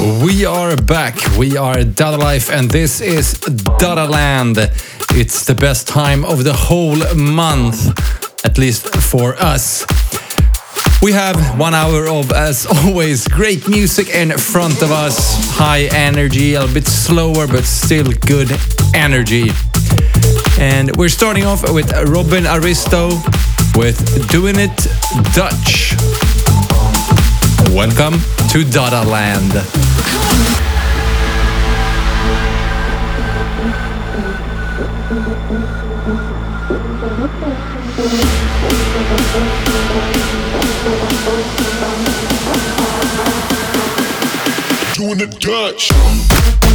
We are back. We are Dada Life, and this is Dada Land. It's the best time of the whole month, at least for us. We have one hour of, as always, great music in front of us. High energy, a bit slower, but still good energy. And we're starting off with Robin Aristo with Doing It Dutch. Welcome to Dada Land. Doing it Dutch.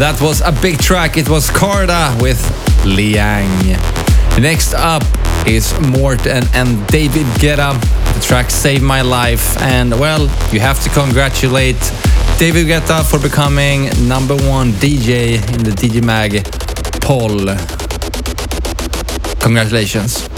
That was a big track. It was Carta with Liang. Next up is Morten and David Guetta. The track Save My Life. And well, you have to congratulate David Guetta for becoming number one DJ in the DJ Mag poll. Congratulations.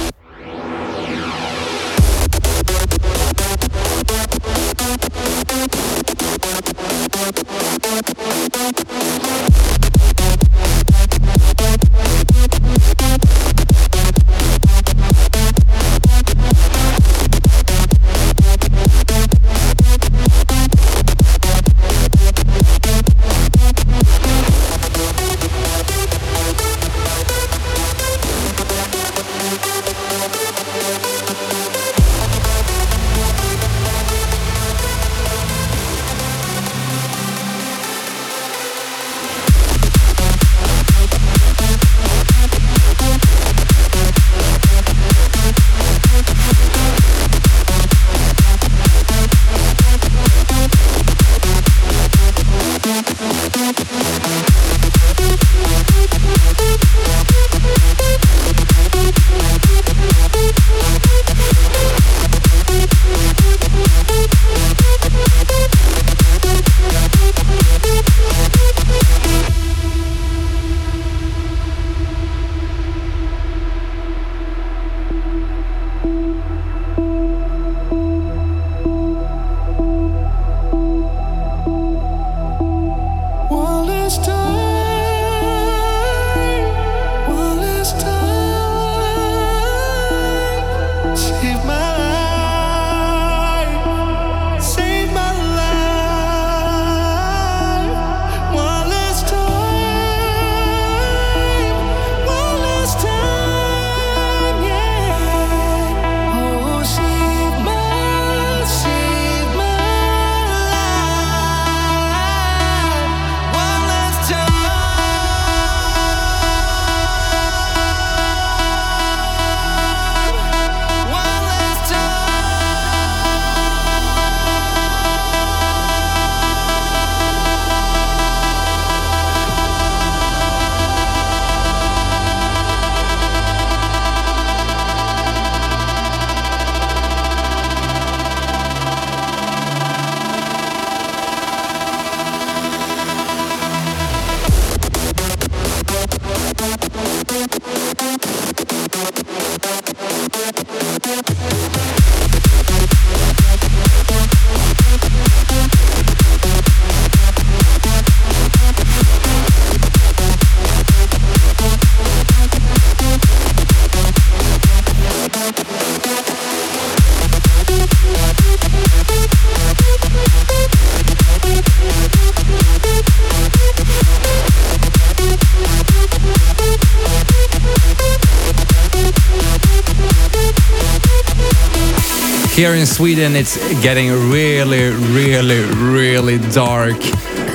Here in Sweden it's getting really, really, really dark.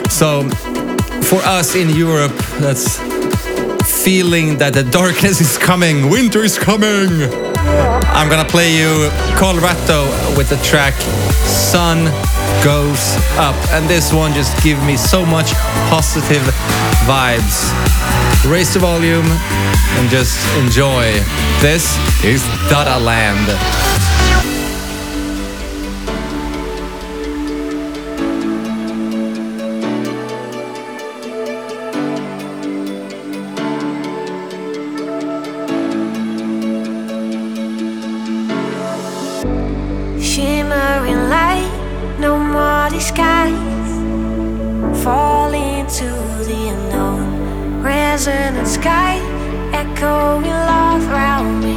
So for us in Europe, that's feeling that the darkness is coming, winter is coming. I'm gonna play you Carlo Ratto with the track Sun Goes Up. And this one just gives me so much positive vibes. Raise the volume and just enjoy. This is Dada Land. I'll be here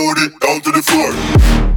booty down to the floor.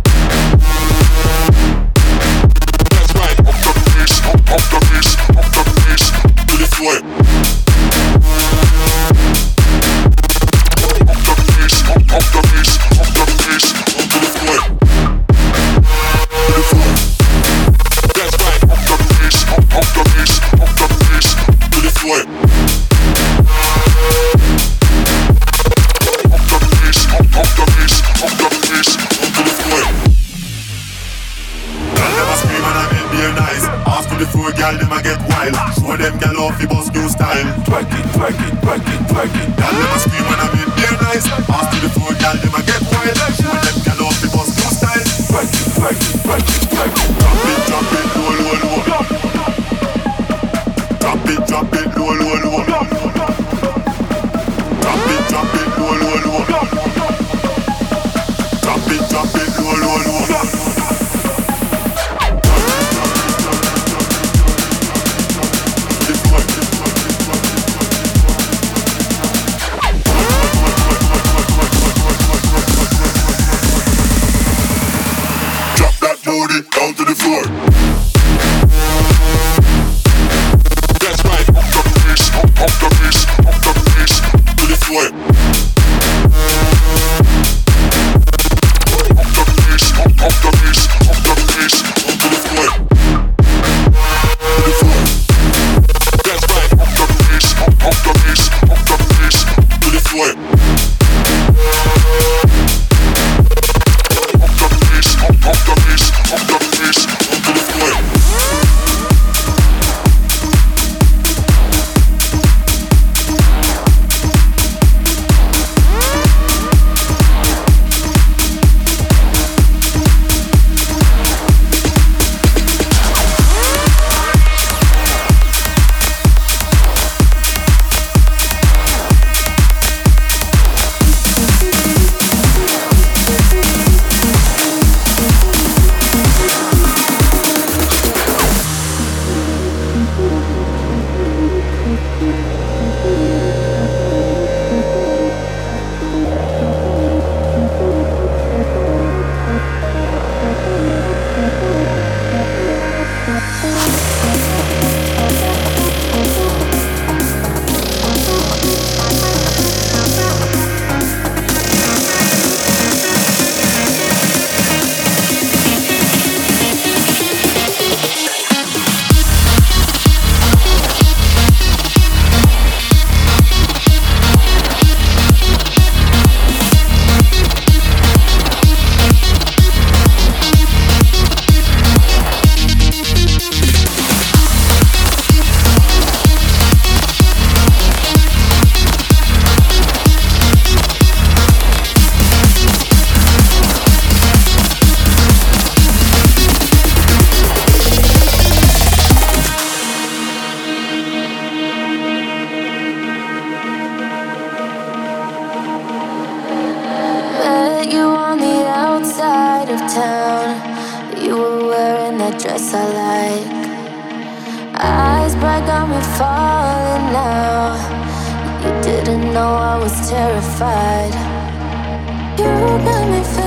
的每分。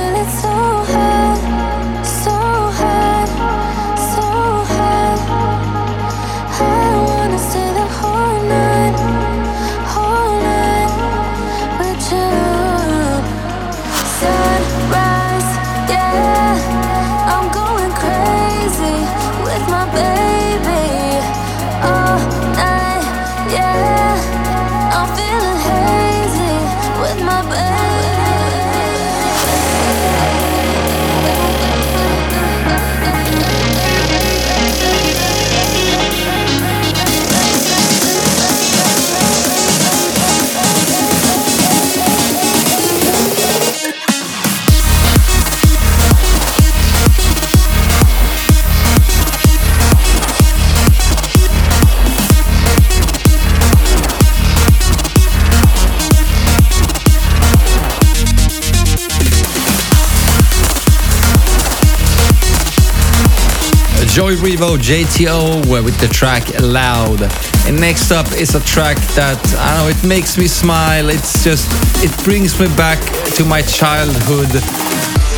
Joy Rivo JTO with the track Loud. And next up is a track that, I know, it makes me smile. It's just, it brings me back to my childhood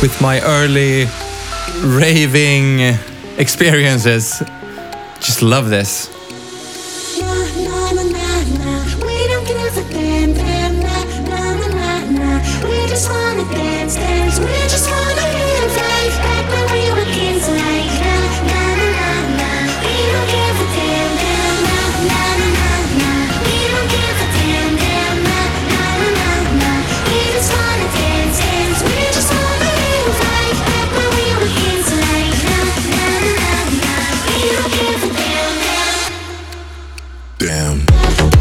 with my early raving experiences. Just love this. Damn.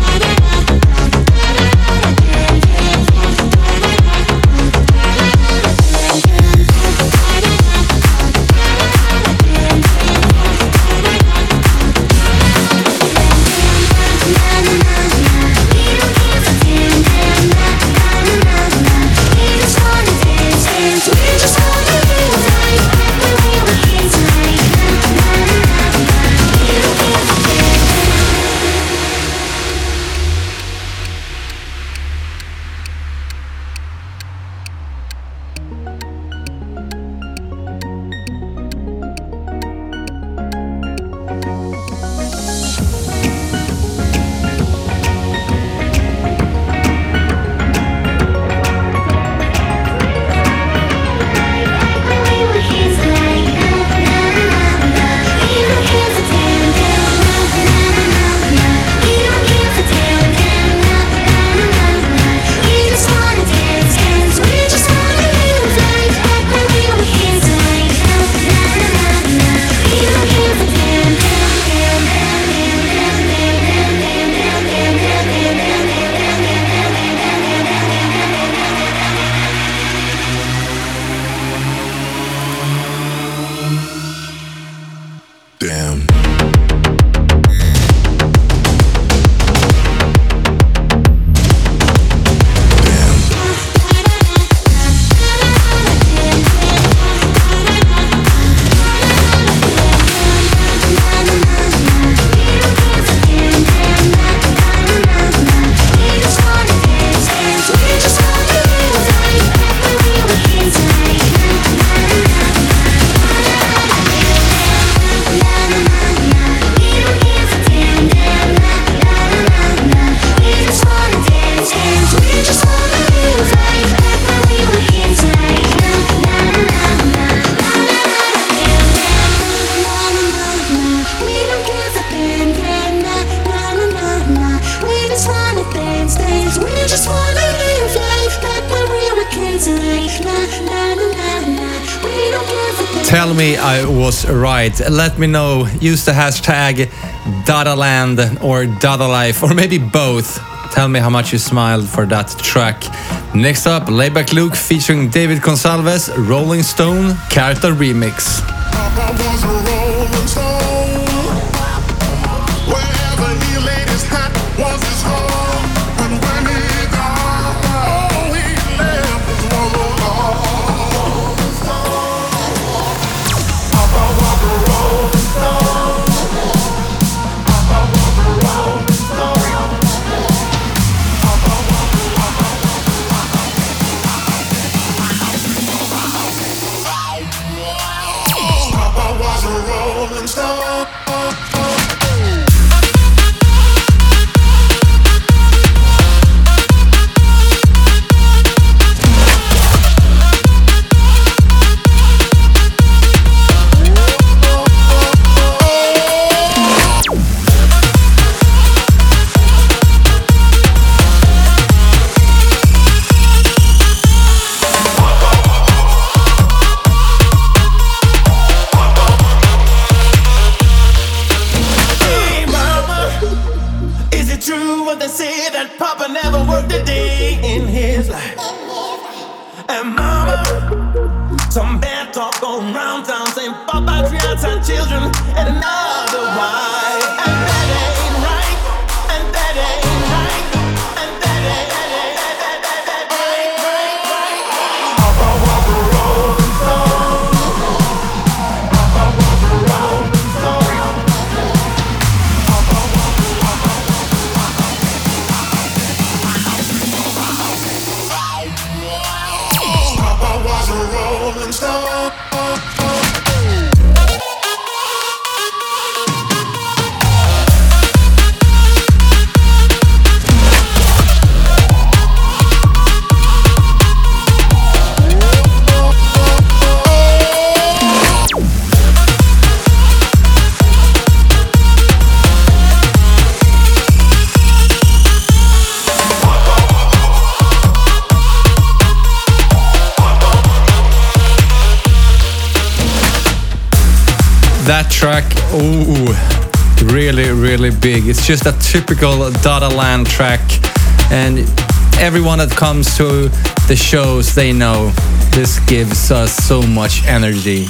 Was right. Let me know. Use the hashtag Dadaland or Dadalife or maybe both. Tell me how much you smiled for that track. Next up, Laidback Luke featuring David Gonçalves, Rolling Stone, Carta Remix. True what they say that Papa never worked a day in his life? And mama, some bad talk going round town saying Papa treats our children and another that track, ooh, really, really big. It's just a typical Dada Land track, and everyone that comes to the shows, they know this gives us so much energy.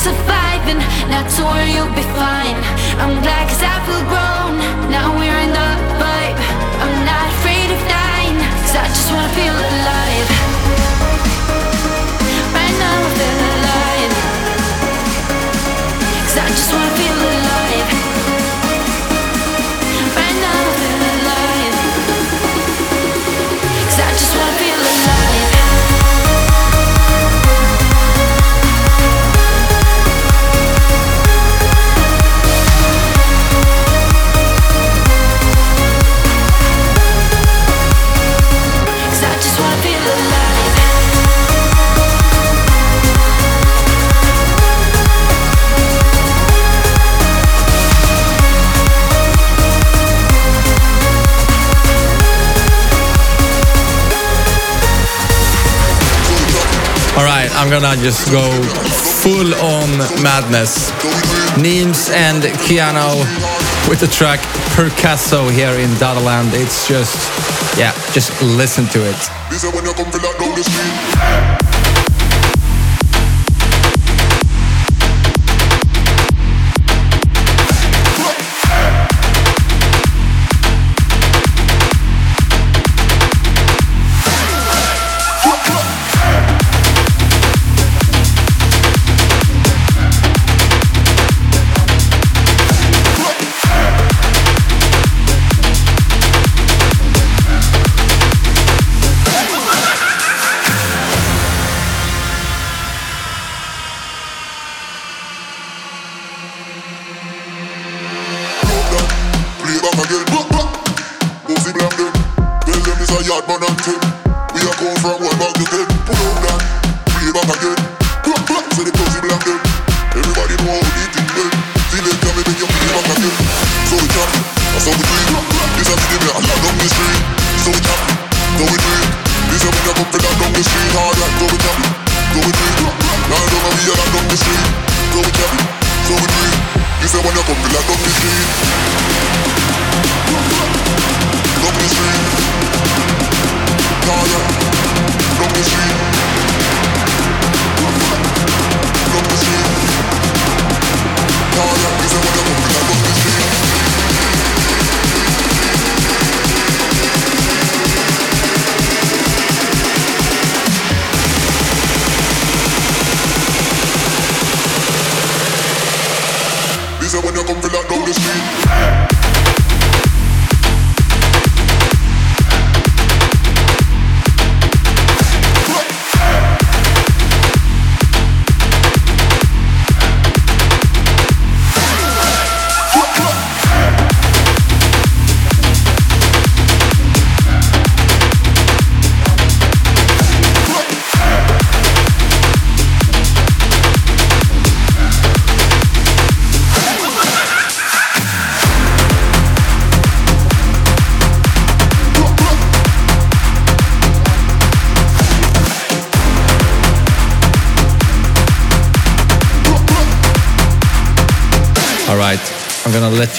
surviving. Not to worry, you'll be fine. I'm glad cause I feel grown. Now we're in the vibe. I'm not afraid of dying. Cause I just wanna feel alive. I'm gonna just go full on madness. NAEMS and KUYANO with the track Percasso here in Dadaland. It's just, yeah, just listen to it. out, but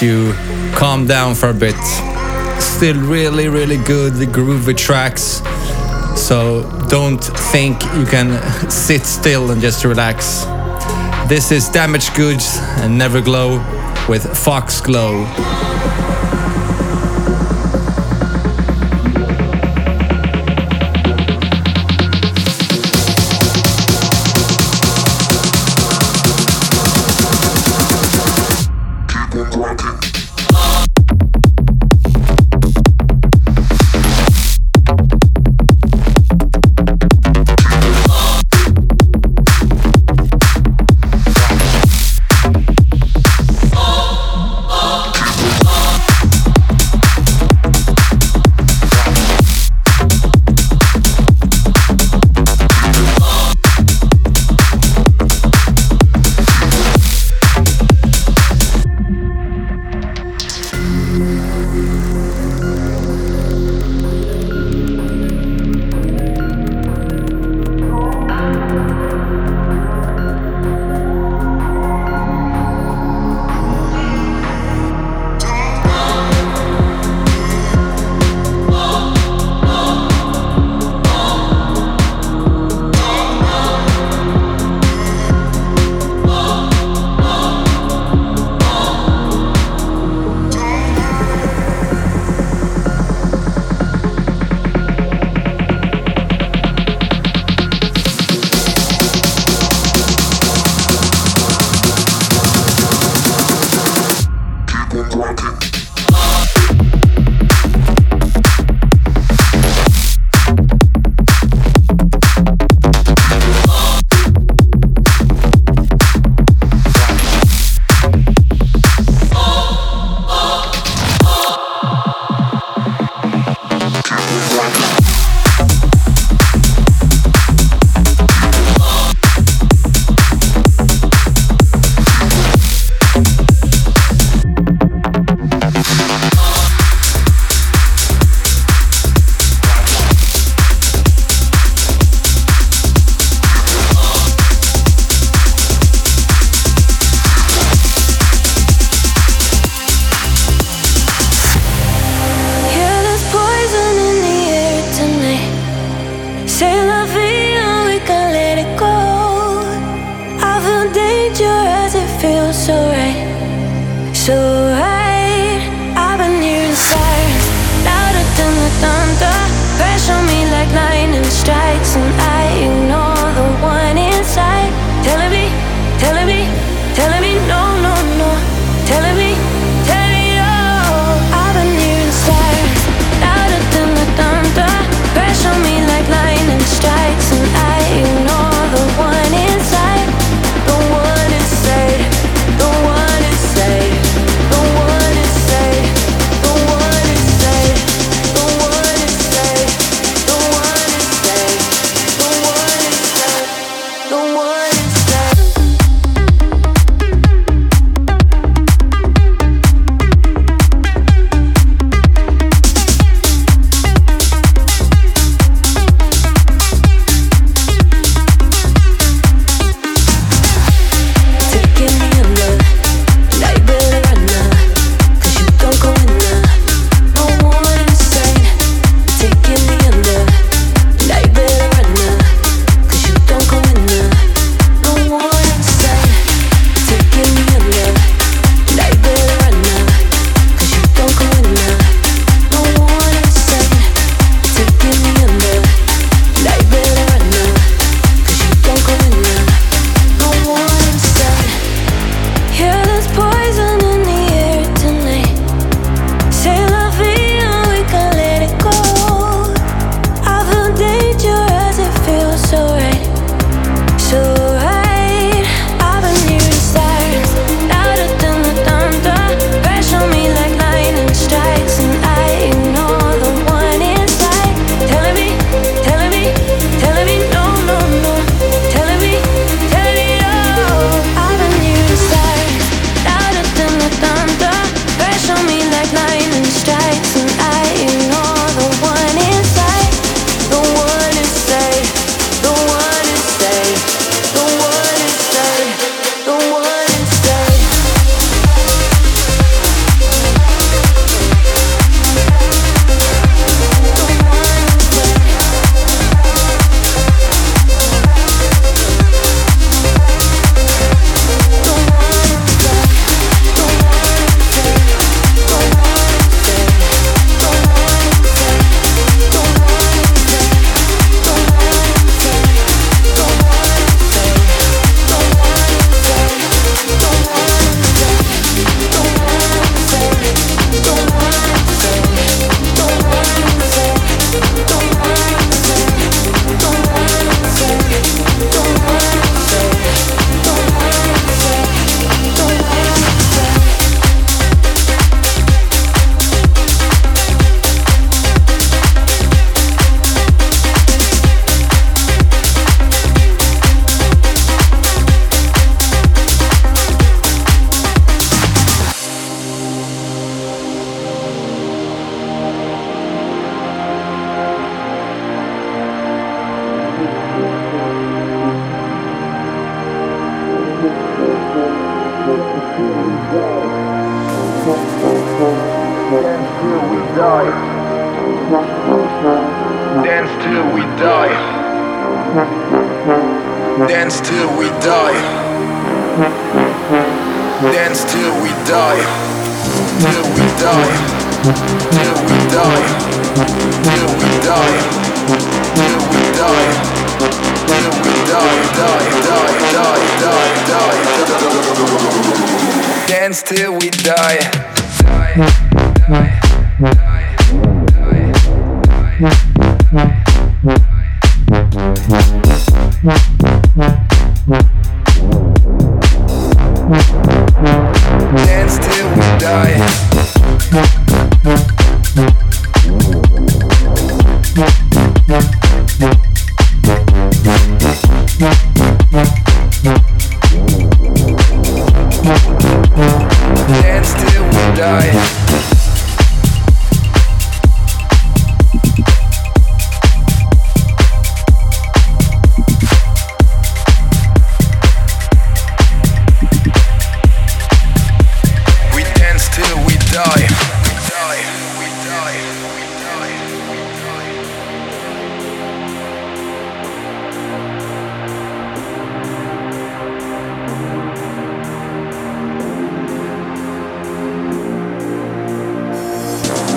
you calm down for a bit. Still really, really good groovy tracks. So don't think you can sit still and just relax. This is Damaged Goods and NEVERGLOW with Foxglove.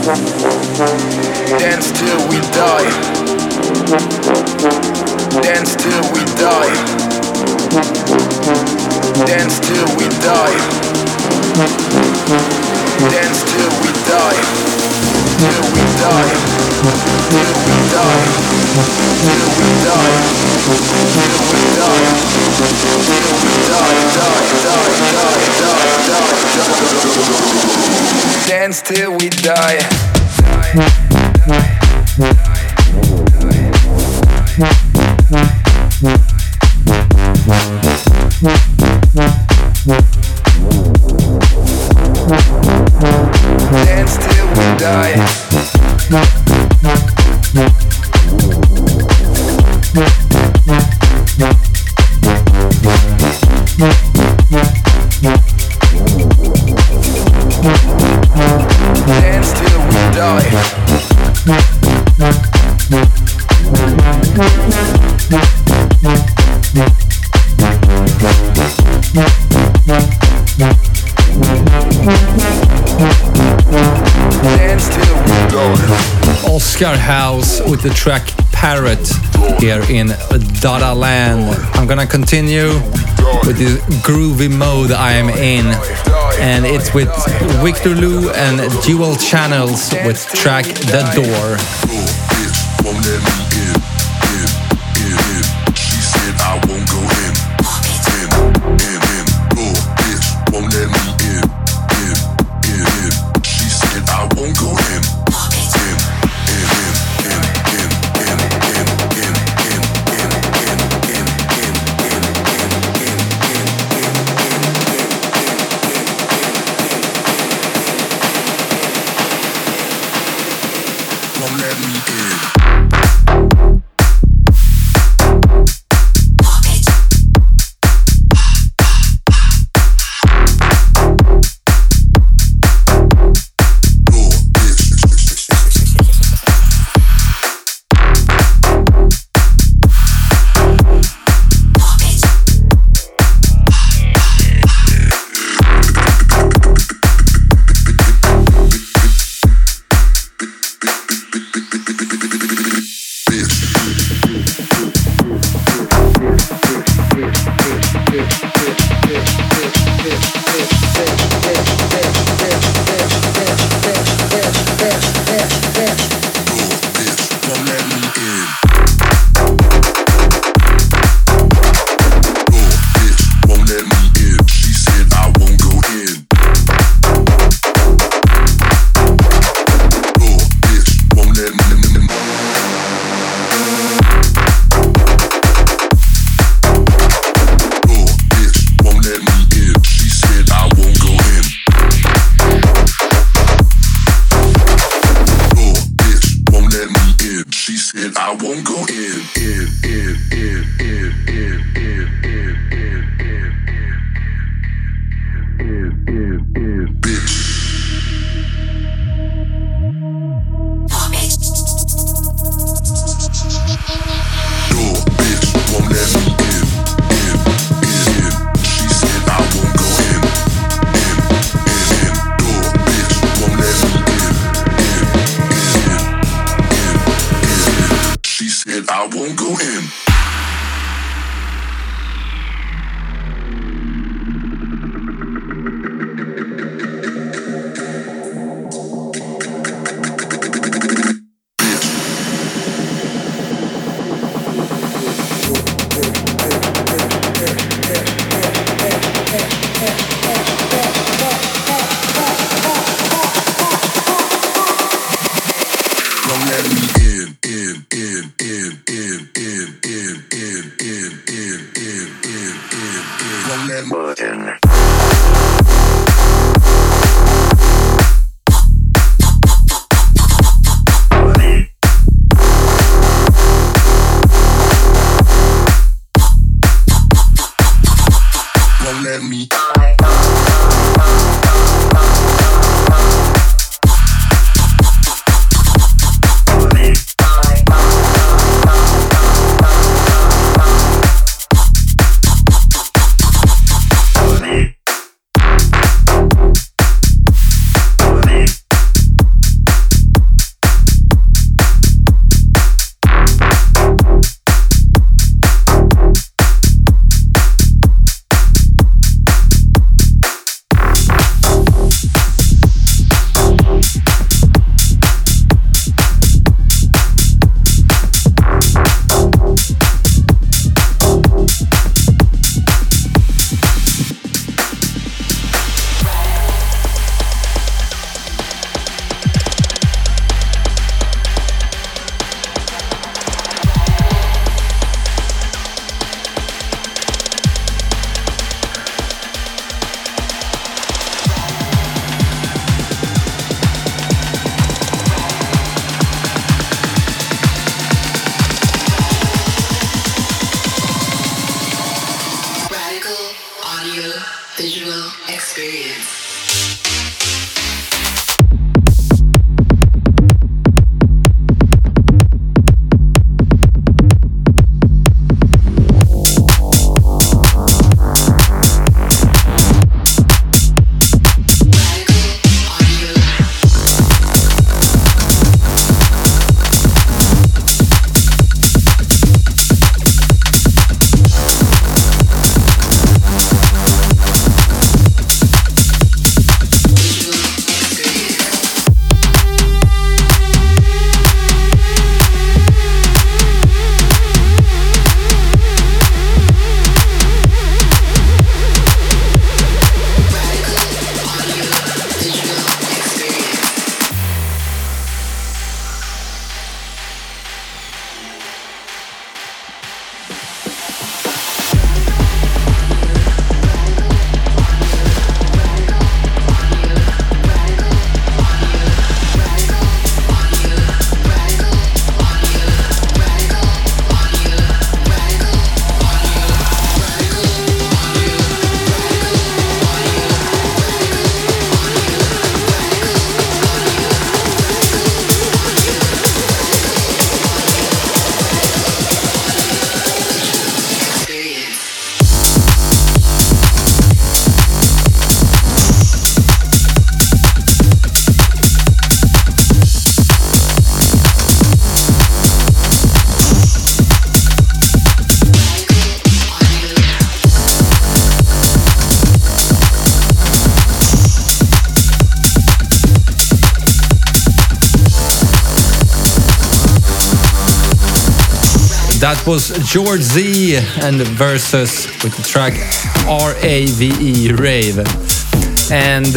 Dance till we die. Dance till we die. Dance till we die. Dance till we die. Till we die. Dance till we die. die, die, die house with the track Parrot here in Dada Land. I'm gonna continue with this groovy mode I am in, and it's with Victor Lou and Dual Channels with track The Door. That was George Z and Versus with the track R-A-V-E, Rave. And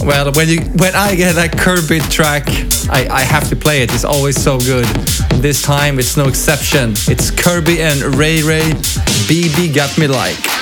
well, when you when I get a Curbi track, I, I have to play it. It's always so good. This time it's no exception. It's Curbi and Ray Ray. BB got me like.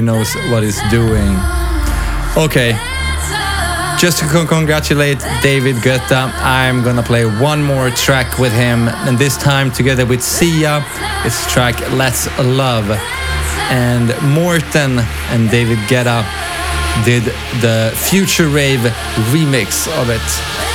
Knows what he's doing. Okay. Just to con- congratulate David Guetta, I'm gonna play one more track with him, and this time together with Sia. It's track Let's Love. And Morten and David Guetta did the Future Rave remix of it.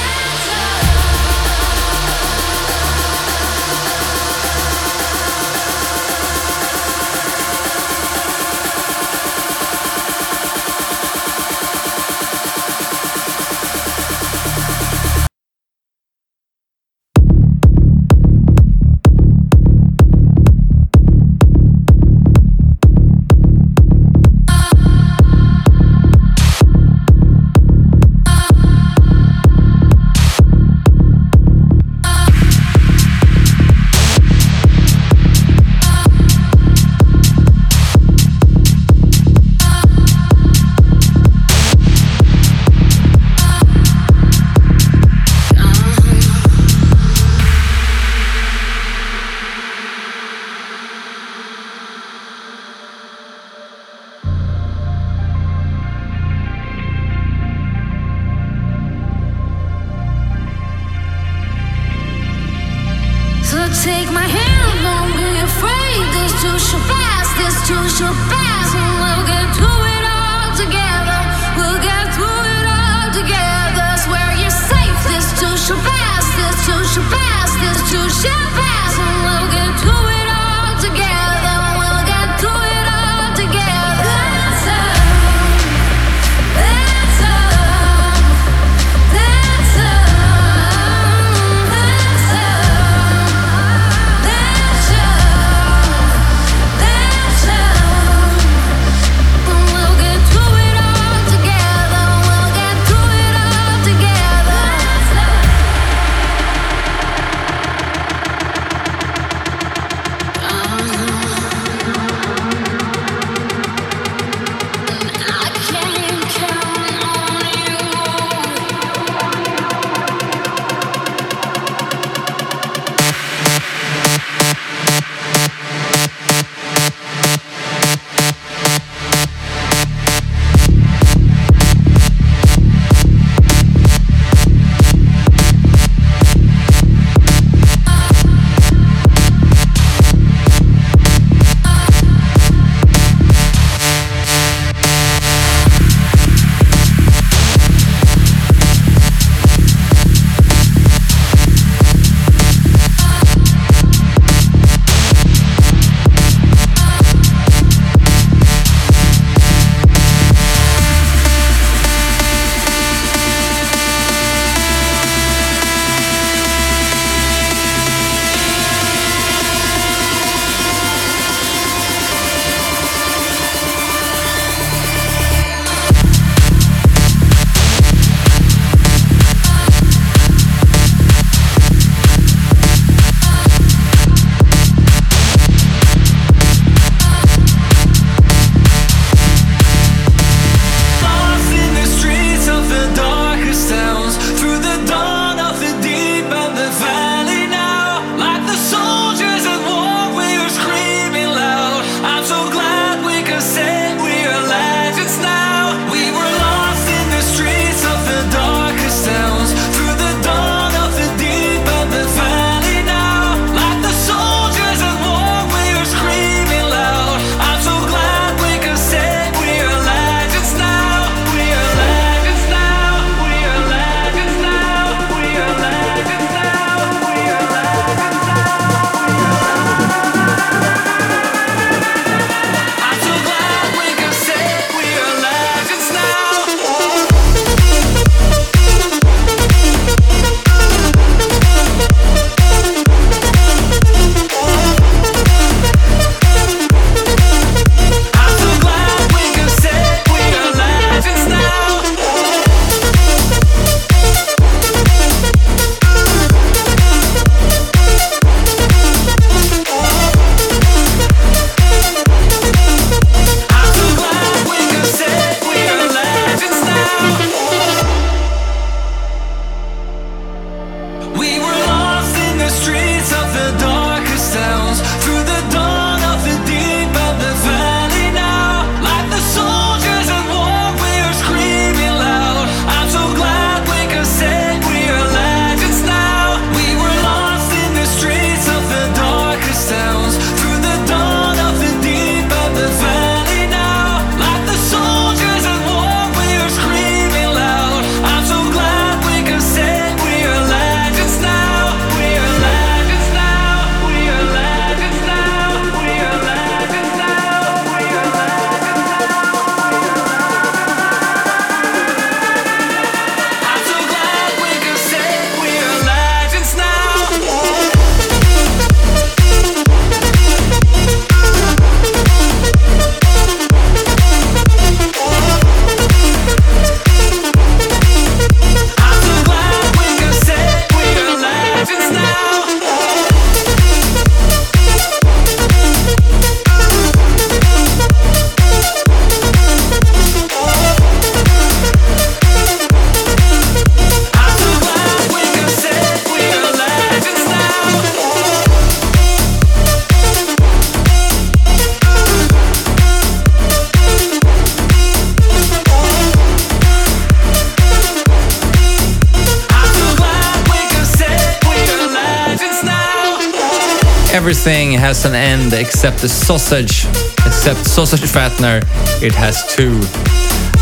Except the sausage. Except sausage fattener, it has two.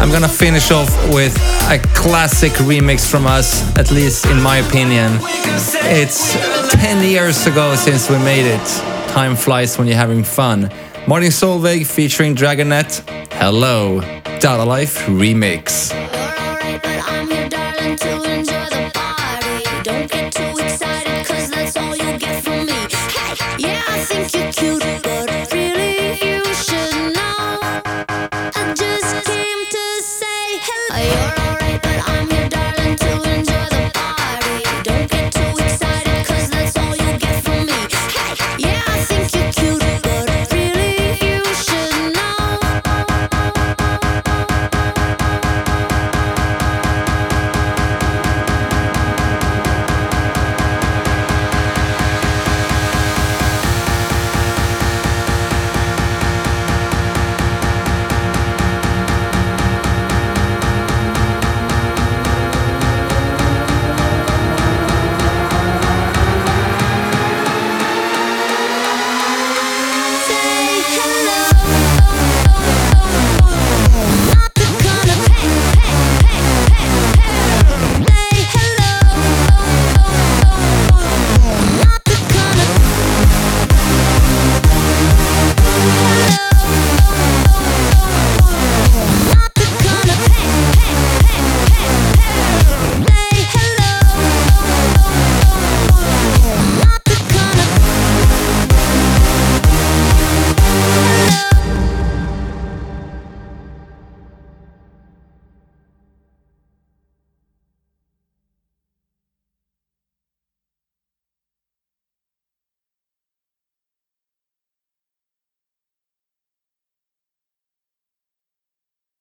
I'm gonna finish off with a classic remix from us, at least in my opinion. It's 10 years ago since we made it. Time flies when you're having fun. Martin Solveig featuring Dragonette, Hello, Dada Life remix.